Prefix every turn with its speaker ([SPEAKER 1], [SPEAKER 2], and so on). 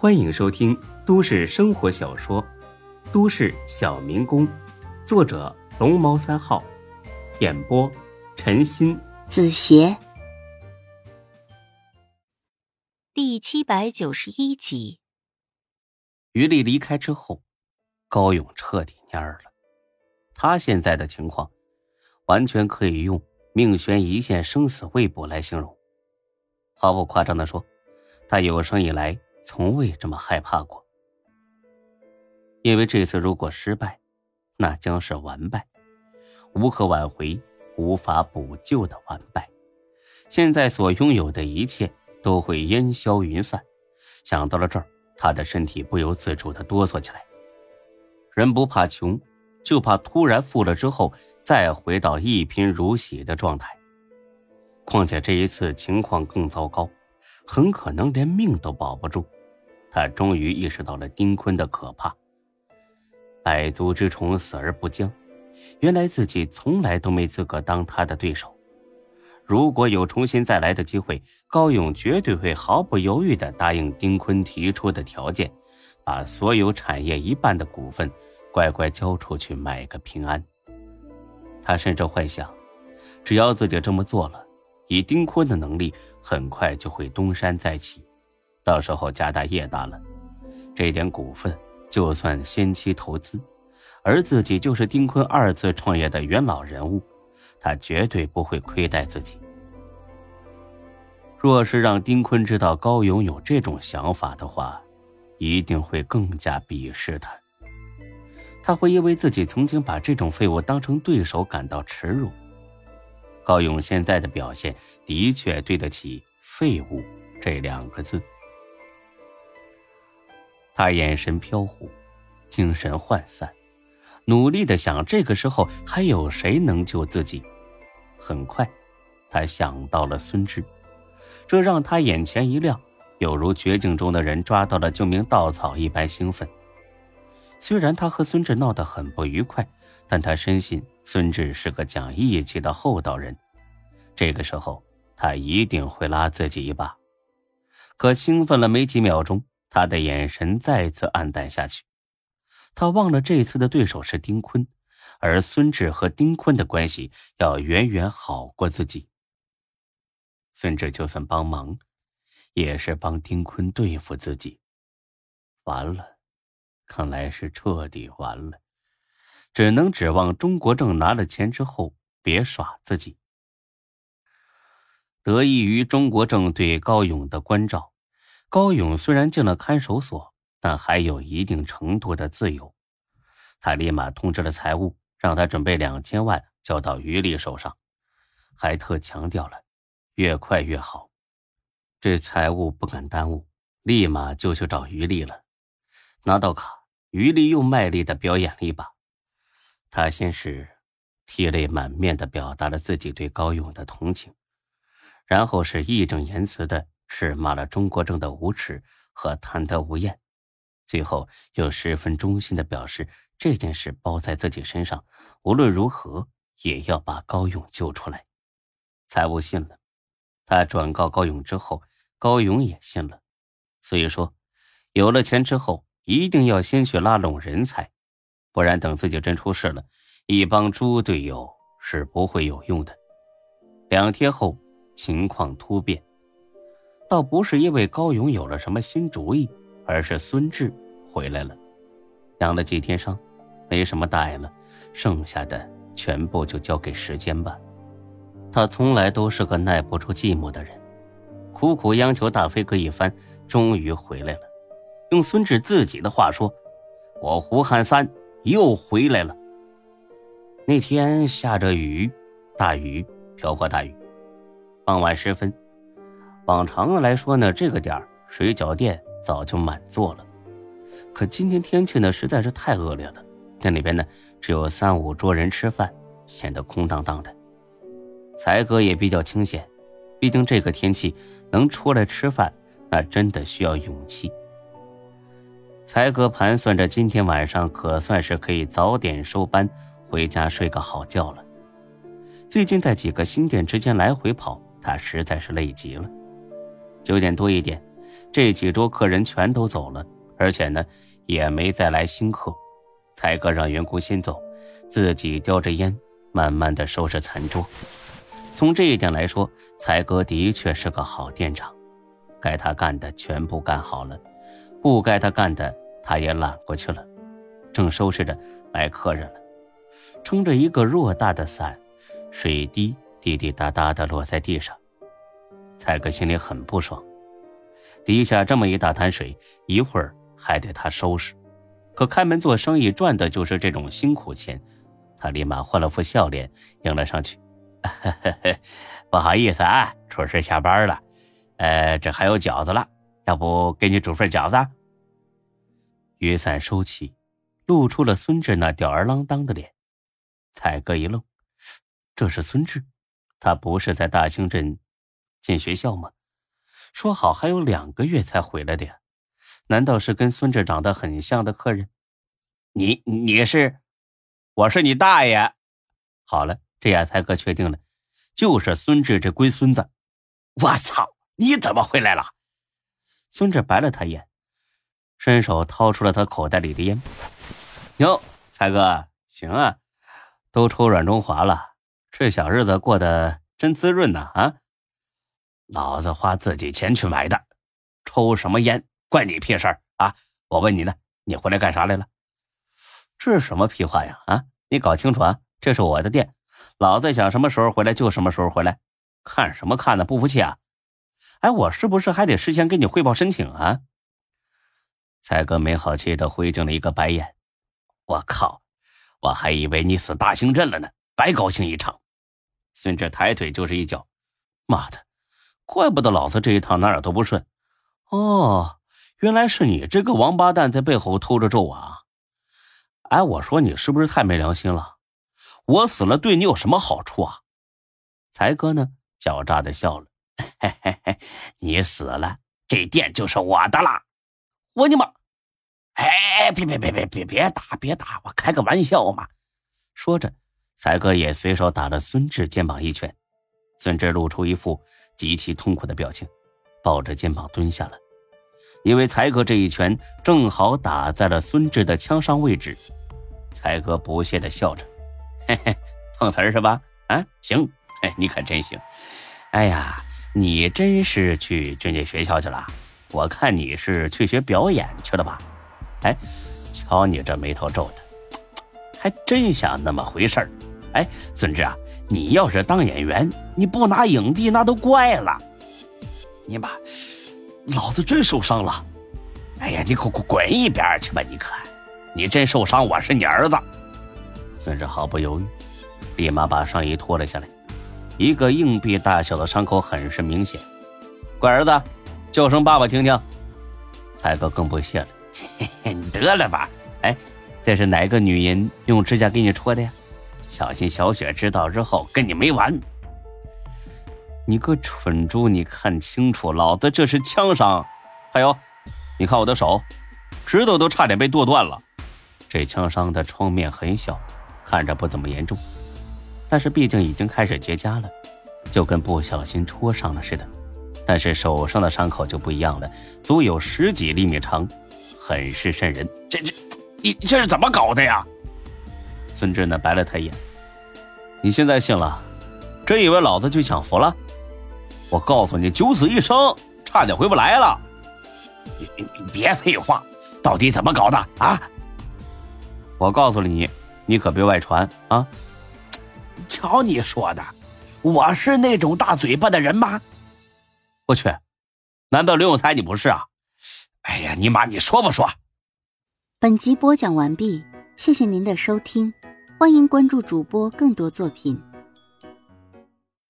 [SPEAKER 1] 欢迎收听都市生活小说《都市小民工》，作者龙猫三号，演播陈鑫、
[SPEAKER 2] 子邪，
[SPEAKER 3] 第七百九十一集。
[SPEAKER 1] 于丽离开之后，高勇彻底蔫了。他现在的情况，完全可以用“命悬一线，生死未卜”来形容。毫不夸张的说，他有生以来。从未这么害怕过，因为这次如果失败，那将是完败，无可挽回、无法补救的完败。现在所拥有的一切都会烟消云散。想到了这儿，他的身体不由自主的哆嗦起来。人不怕穷，就怕突然富了之后再回到一贫如洗的状态。况且这一次情况更糟糕，很可能连命都保不住。他终于意识到了丁坤的可怕。百足之虫，死而不僵。原来自己从来都没资格当他的对手。如果有重新再来的机会，高勇绝对会毫不犹豫地答应丁坤提出的条件，把所有产业一半的股份乖乖交出去，买个平安。他甚至幻想，只要自己这么做了，以丁坤的能力，很快就会东山再起。到时候家大业大了，这点股份就算先期投资，而自己就是丁坤二次创业的元老人物，他绝对不会亏待自己。若是让丁坤知道高勇有这种想法的话，一定会更加鄙视他。他会因为自己曾经把这种废物当成对手感到耻辱。高勇现在的表现的确对得起“废物”这两个字。他眼神飘忽，精神涣散，努力的想：这个时候还有谁能救自己？很快，他想到了孙志，这让他眼前一亮，犹如绝境中的人抓到了救命稻草一般兴奋。虽然他和孙志闹得很不愉快，但他深信孙志是个讲义气的厚道人，这个时候他一定会拉自己一把。可兴奋了没几秒钟。他的眼神再次黯淡下去，他忘了这次的对手是丁坤，而孙志和丁坤的关系要远远好过自己。孙志就算帮忙，也是帮丁坤对付自己。完了，看来是彻底完了，只能指望钟国正拿了钱之后别耍自己。得益于钟国正对高勇的关照。高勇虽然进了看守所，但还有一定程度的自由。他立马通知了财务，让他准备两千万交到于丽手上，还特强调了越快越好。这财务不敢耽误，立马就去找于丽了。拿到卡，于丽又卖力的表演了一把。他先是涕泪满面的表达了自己对高勇的同情，然后是义正言辞的。是骂了钟国正的无耻和贪得无厌，最后又十分忠心的表示这件事包在自己身上，无论如何也要把高勇救出来。财务信了，他转告高勇之后，高勇也信了。所以说，有了钱之后，一定要先去拉拢人才，不然等自己真出事了，一帮猪队友是不会有用的。两天后，情况突变。倒不是因为高勇有了什么新主意，而是孙志回来了，养了几天伤，没什么大碍了，剩下的全部就交给时间吧。他从来都是个耐不住寂寞的人，苦苦央求大飞哥一番，终于回来了。用孙志自己的话说：“我胡汉三又回来了。”那天下着雨，大雨，瓢泼大雨，傍晚时分。往常来说呢，这个点儿水饺店早就满座了。可今天天气呢实在是太恶劣了，店里边呢只有三五桌人吃饭，显得空荡荡的。才哥也比较清闲，毕竟这个天气能出来吃饭，那真的需要勇气。才哥盘算着今天晚上可算是可以早点收班，回家睡个好觉了。最近在几个新店之间来回跑，他实在是累极了。九点多一点，这几桌客人全都走了，而且呢，也没再来新客。才哥让员工先走，自己叼着烟，慢慢的收拾餐桌。从这一点来说，才哥的确是个好店长，该他干的全部干好了，不该他干的他也揽过去了。正收拾着，来客人了，撑着一个偌大的伞，水滴滴滴答答的落在地上。才哥心里很不爽，底下这么一大滩水，一会儿还得他收拾。可开门做生意赚的就是这种辛苦钱，他立马换了副笑脸迎了上去。不好意思啊，出事下班了。呃，这还有饺子了，要不给你煮份饺子？雨伞收起，露出了孙志那吊儿郎当的脸。彩哥一愣，这是孙志，他不是在大兴镇进学校吗？说好还有两个月才回来的呀。难道是跟孙志长得很像的客人？你你是，我是你大爷。好了，这下才哥确定了，就是孙志这龟孙子。我操，你怎么回来了？孙志白了他一眼，伸手掏出了他口袋里的烟。哟，才哥，行啊，都抽软中华了，这小日子过得真滋润呐！啊，老子花自己钱去买的，抽什么烟？关你屁事儿啊！我问你呢，你回来干啥来了？这是什么屁话呀？啊，你搞清楚啊！这是我的店，老子想什么时候回来就什么时候回来。看什么看呢？不服气啊？哎，我是不是还得事先给你汇报申请啊？蔡哥没好气的回敬了一个白眼。我靠，我还以为你死大兴镇了呢，白高兴一场。孙志抬腿就是一脚，妈的，怪不得老子这一趟哪儿都不顺。哦。原来是你这个王八蛋在背后偷着咒啊！哎，我说你是不是太没良心了？我死了对你有什么好处啊？才哥呢，狡诈的笑了，嘿嘿嘿，你死了，这店就是我的啦！我你妈！哎，别别别别别别打别打，我开个玩笑嘛！说着，才哥也随手打了孙志肩膀一拳，孙志露出一副极其痛苦的表情，抱着肩膀蹲下了。因为才哥这一拳正好打在了孙志的枪伤位置，才哥不屑的笑着：“嘿嘿，碰瓷儿是吧？啊，行，哎，你可真行！哎呀，你真是去军队学校去了？我看你是去学表演去了吧？哎，瞧你这眉头皱的，还真像那么回事儿。哎，孙志啊，你要是当演员，你不拿影帝那都怪了。你妈！”老子真受伤了！哎呀，你给我滚一边去吧！你可，你真受伤，我是你儿子。孙志毫不犹豫，立马把上衣脱了下来，一个硬币大小的伤口很是明显。乖儿子，叫声爸爸听听。才哥更不屑了，你得了吧！哎，这是哪个女人用指甲给你戳的呀？小心小雪知道之后跟你没完！你个蠢猪！你看清楚，老子这是枪伤。还有，你看我的手，指头都差点被剁断了。这枪伤的创面很小，看着不怎么严重，但是毕竟已经开始结痂了，就跟不小心戳伤了似的。但是手上的伤口就不一样了，足有十几厘米长，很是瘆人。这这，你这是怎么搞的呀？孙志呢，白了他一眼。你现在信了？真以为老子去享福了？我告诉你，九死一生，差点回不来了。你你别废话，到底怎么搞的啊？我告诉了你，你可别外传啊！瞧你说的，我是那种大嘴巴的人吗？我去，难道刘永才你不是啊？哎呀，你妈，你说不说？
[SPEAKER 3] 本集播讲完毕，谢谢您的收听，欢迎关注主播更多作品。